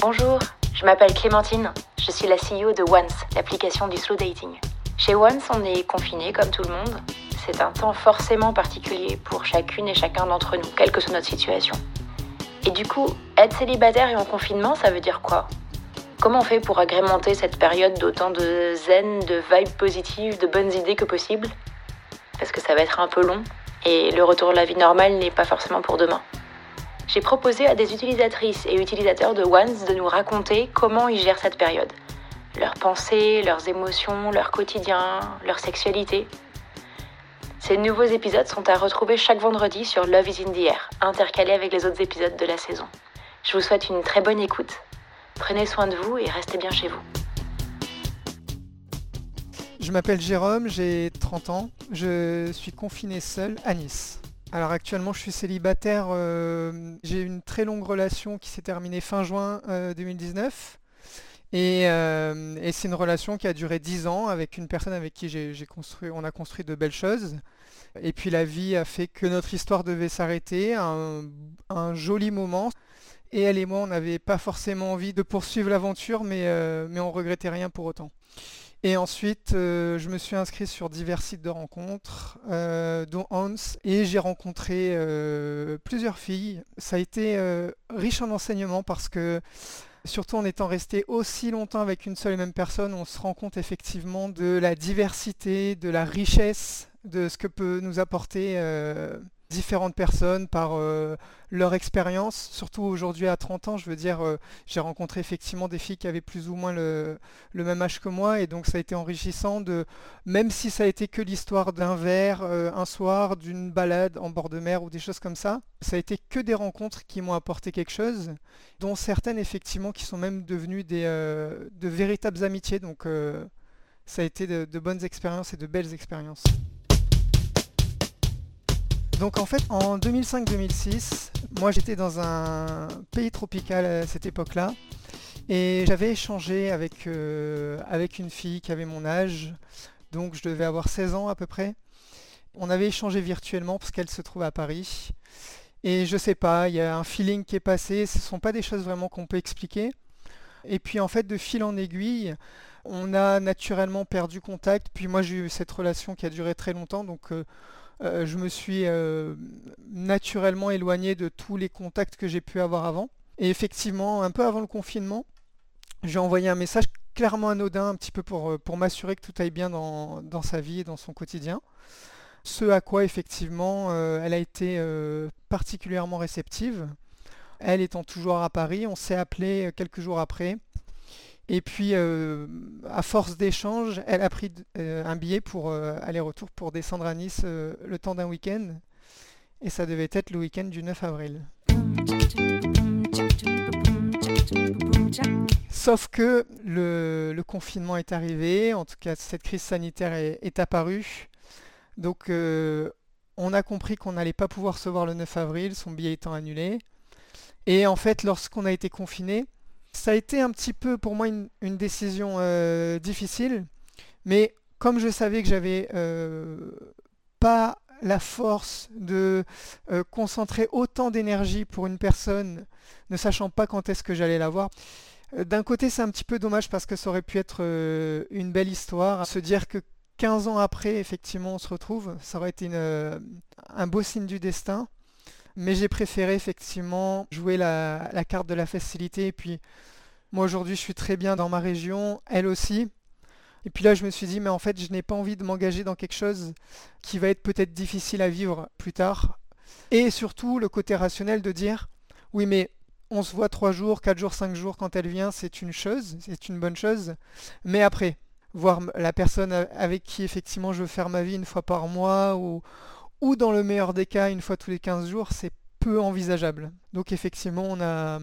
Bonjour, je m'appelle Clémentine. Je suis la CEO de Once, l'application du slow dating. Chez Once, on est confiné comme tout le monde. C'est un temps forcément particulier pour chacune et chacun d'entre nous, quelle que soit notre situation. Et du coup, être célibataire et en confinement, ça veut dire quoi? Comment on fait pour agrémenter cette période d'autant de zen, de vibes positives, de bonnes idées que possible? Parce que ça va être un peu long et le retour de la vie normale n'est pas forcément pour demain. J'ai proposé à des utilisatrices et utilisateurs de Once de nous raconter comment ils gèrent cette période. Leurs pensées, leurs émotions, leur quotidien, leur sexualité. Ces nouveaux épisodes sont à retrouver chaque vendredi sur Love is in the Air, intercalés avec les autres épisodes de la saison. Je vous souhaite une très bonne écoute Prenez soin de vous et restez bien chez vous. Je m'appelle Jérôme, j'ai 30 ans. Je suis confiné seul à Nice. Alors actuellement je suis célibataire, euh, j'ai une très longue relation qui s'est terminée fin juin 2019. Euh, euh, et, c'est une relation qui a duré 10 ans avec une personne avec qui j'ai construit, on a construit de belles choses. Et puis la vie a fait que notre histoire devait s'arrêter, un joli moment. Et elle et moi, on n'avait pas forcément envie de poursuivre l'aventure, mais, mais on regrettait rien pour autant. Et ensuite, euh, je me suis inscrit sur divers sites de rencontres, euh, dont Hans, et j'ai rencontré plusieurs filles. Ça a été riche en enseignements parce que, surtout en étant resté aussi longtemps avec une seule et même personne, on se rend compte effectivement de la diversité, de la richesse de ce que peut nous apporter différentes personnes par euh, leur expérience. Surtout aujourd'hui à 30 ans, je veux dire, euh, j'ai rencontré effectivement des filles qui avaient plus ou moins le, même âge que moi et donc ça a été enrichissant de, même si ça a été que l'histoire d'un verre euh, un soir, d'une balade en bord de mer ou des choses comme ça, ça a été que des rencontres qui m'ont apporté quelque chose, dont certaines effectivement qui sont même devenues des, de véritables amitiés. Donc ça a été de bonnes expériences et de belles expériences. Donc en fait, en 2005-2006, moi j'étais dans un pays tropical à cette époque-là. Et j'avais échangé avec, euh, avec une fille qui avait mon âge. Donc je devais avoir 16 ans à peu près. On avait échangé virtuellement parce qu'elle se trouve à Paris. Et je sais pas, il y a un feeling qui est passé. Ce ne sont pas des choses vraiment qu'on peut expliquer. Et puis en fait, de fil en aiguille, on a naturellement perdu contact. Puis moi j'ai eu cette relation qui a duré très longtemps. Donc euh, euh, je me suis euh, naturellement éloigné de tous les contacts que j'ai pu avoir avant. Et effectivement, un peu avant le confinement, j'ai envoyé un message clairement anodin, un petit peu pour, euh, pour m'assurer que tout aille bien dans, sa vie et dans son quotidien. Ce à quoi effectivement elle a été particulièrement réceptive. Elle étant toujours à Paris, on s'est appelé quelques jours après. Et puis, euh, à force d'échanges, elle a pris euh, un billet pour euh, aller-retour pour descendre à Nice le temps d'un week-end. Et ça devait être le week-end du 9 avril. Sauf que le, confinement est arrivé, en tout cas cette crise sanitaire est, apparue. Donc on a compris qu'on n'allait pas pouvoir se voir le 9 avril, son billet étant annulé. Et en fait, lorsqu'on a été confiné, ça a été un petit peu pour moi une, décision euh, difficile, mais comme je savais que j'avais euh, pas la force de euh, concentrer autant d'énergie pour une personne, ne sachant pas quand est-ce que j'allais la voir, d'un côté c'est un petit peu dommage parce que ça aurait pu être une belle histoire, se dire que 15 ans après effectivement on se retrouve, ça aurait été un beau signe du destin. Mais j'ai préféré effectivement jouer la, carte de la facilité. Et puis moi aujourd'hui je suis très bien dans ma région, elle aussi. Et puis là je me suis dit mais en fait je n'ai pas envie de m'engager dans quelque chose qui va être peut-être difficile à vivre plus tard. Et surtout le côté rationnel de dire oui mais on se voit 3 jours, 4 jours, 5 jours quand elle vient, c'est une chose, c'est une bonne chose. Mais après, voir la personne avec qui effectivement je veux faire ma vie une fois par mois ou, ou dans le meilleur des cas une fois tous les 15 jours, c'est peu envisageable. Donc effectivement, on a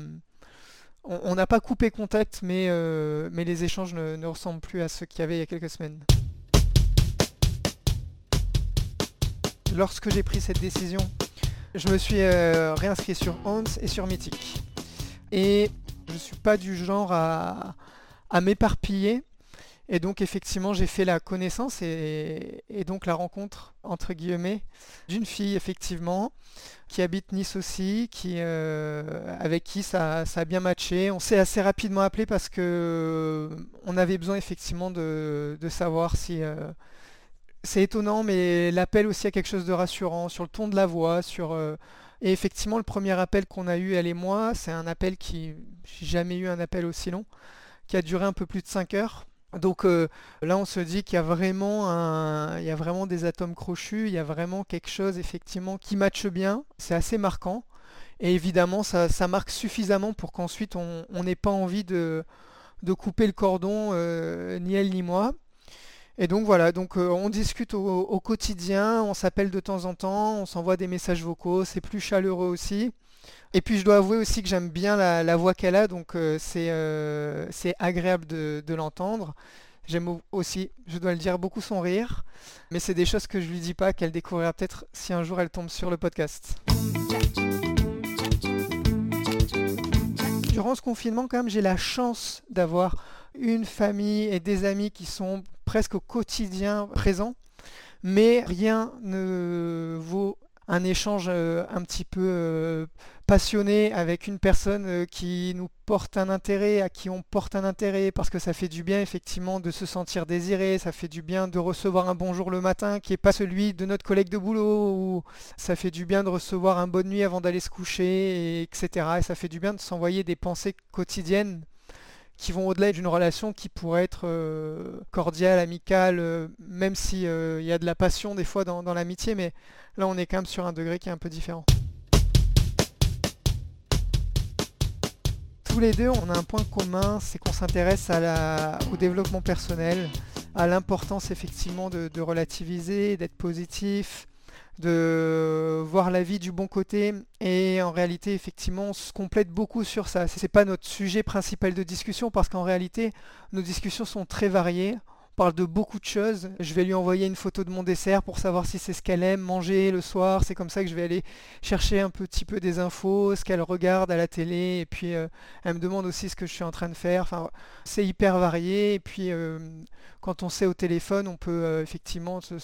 on n'a pas coupé contact, mais, euh, mais les échanges ne, ressemblent plus à ceux qu'il y avait il y a quelques semaines. Lorsque j'ai pris cette décision, je me suis euh, réinscrit sur Hans et sur Mythic. Et je ne suis pas du genre à, à m'éparpiller. Et donc effectivement, j'ai fait la connaissance et, donc la rencontre, entre guillemets, d'une fille, effectivement, qui habite Nice aussi, qui, euh, avec qui ça, a bien matché. On s'est assez rapidement appelé parce que euh, on avait besoin effectivement de, savoir si... Euh, c'est étonnant, mais l'appel aussi a quelque chose de rassurant sur le ton de la voix, sur... et effectivement, le premier appel qu'on a eu, elle et moi, c'est un appel qui... J'ai jamais eu un appel aussi long, qui a duré un peu plus de 5 heures. Donc euh, là, on se dit qu'il y a vraiment des atomes crochus, il y a vraiment quelque chose effectivement qui matche bien. C'est assez marquant. Et évidemment, ça, marque suffisamment pour qu'ensuite on n'ait pas envie de, couper le cordon, euh, ni elle ni moi. Et donc voilà, donc euh, on discute au, quotidien, on s'appelle de temps en temps, on s'envoie des messages vocaux, c'est plus chaleureux aussi. Et puis je dois avouer aussi que j'aime bien la, voix qu'elle a, donc euh, euh, c'est agréable de, l'entendre. J'aime aussi, je dois le dire, beaucoup son rire, mais c'est des choses que je lui dis pas, qu'elle découvrira peut-être si un jour elle tombe sur le podcast. Durant ce confinement, quand même, j'ai la chance d'avoir une famille et des amis qui sont presque au quotidien présents, mais rien ne vaut un échange euh, un petit peu euh, passionné avec une personne euh, qui nous porte un intérêt, à qui on porte un intérêt, parce que ça fait du bien effectivement de se sentir désiré, ça fait du bien de recevoir un bonjour le matin qui n'est pas celui de notre collègue de boulot, ou ça fait du bien de recevoir un bonne nuit avant d'aller se coucher, etc. Et ça fait du bien de s'envoyer des pensées quotidiennes qui vont au-delà d'une relation qui pourrait être cordiale, amicale, même s'il y a de la passion des fois dans l'amitié, mais Là, on est quand même sur un degré qui est un peu différent. Tous les deux, on a un point commun, c'est qu'on s'intéresse au développement personnel, à l'importance effectivement de, relativiser, d'être positif, de voir la vie du bon côté et en réalité effectivement on se complète beaucoup sur ça. C'est pas notre sujet principal de discussion parce qu'en réalité nos discussions sont très variées parle de beaucoup de choses. Je vais lui envoyer une photo de mon dessert pour savoir si c'est ce qu'elle aime manger le soir. C'est comme ça que je vais aller chercher un petit peu des infos, ce qu'elle regarde à la télé. Et puis euh, elle me demande aussi ce que je suis en train de faire. Enfin, c'est hyper varié. Et puis euh, quand on sait au téléphone, on peut euh, effectivement se,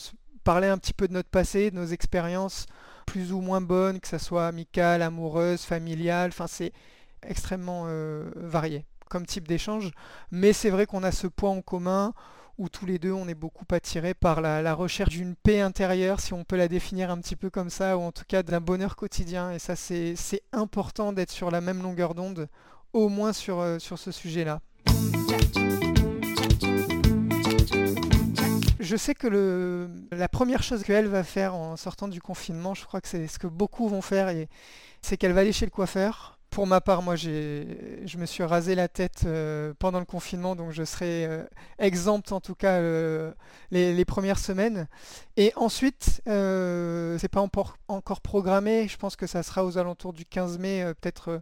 parler un petit peu de notre passé, de nos expériences plus ou moins bonnes, que ce soit amicales, amoureuses, familiales. Enfin, c'est extrêmement varié comme type d'échange. Mais c'est vrai qu'on a ce point en commun où tous les deux on est beaucoup attirés par la, recherche d'une paix intérieure, si on peut la définir un petit peu comme ça, ou en tout cas d'un bonheur quotidien. Et ça c'est important d'être sur la même longueur d'onde, au moins sur, euh, sur ce sujet-là. Je sais que la première chose qu'elle va faire en sortant du confinement, je crois que c'est ce que beaucoup vont faire, c'est qu'elle va aller chez le coiffeur pour ma part, moi, je me suis rasé la tête euh, pendant le confinement, donc je serai euh, exempte en tout cas euh, les, premières semaines. Et ensuite, c'est pas encore, programmé. Je pense que ça sera aux alentours du 15 mai, peut-être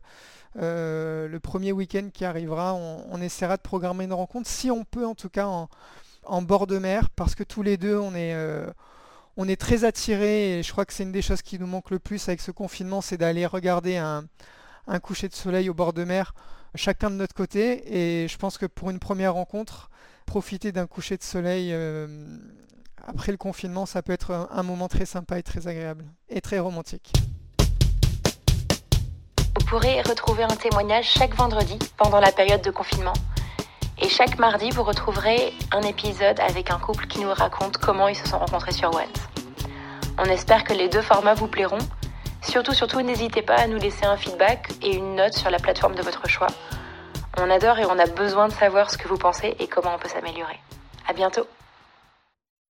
le premier week-end qui arrivera. On, essaiera de programmer une rencontre, si on peut en tout cas en, bord de mer, parce que tous les deux, on est on est très attirés et je crois que c'est une des choses qui nous manque le plus avec ce confinement, c'est d'aller regarder un, un coucher de soleil au bord de mer, chacun de notre côté. Et je pense que pour une première rencontre, profiter d'un coucher de soleil euh, après le confinement, ça peut être un, moment très sympa et très agréable et très romantique. Vous pourrez retrouver un témoignage chaque vendredi pendant la période de confinement. Et chaque mardi, vous retrouverez un épisode avec un couple qui nous raconte comment ils se sont rencontrés sur What. On espère que les deux formats vous plairont Surtout, surtout, n'hésitez pas à nous laisser un feedback et une note sur la plateforme de votre choix. On adore et on a besoin de savoir ce que vous pensez et comment on peut s'améliorer. À bientôt!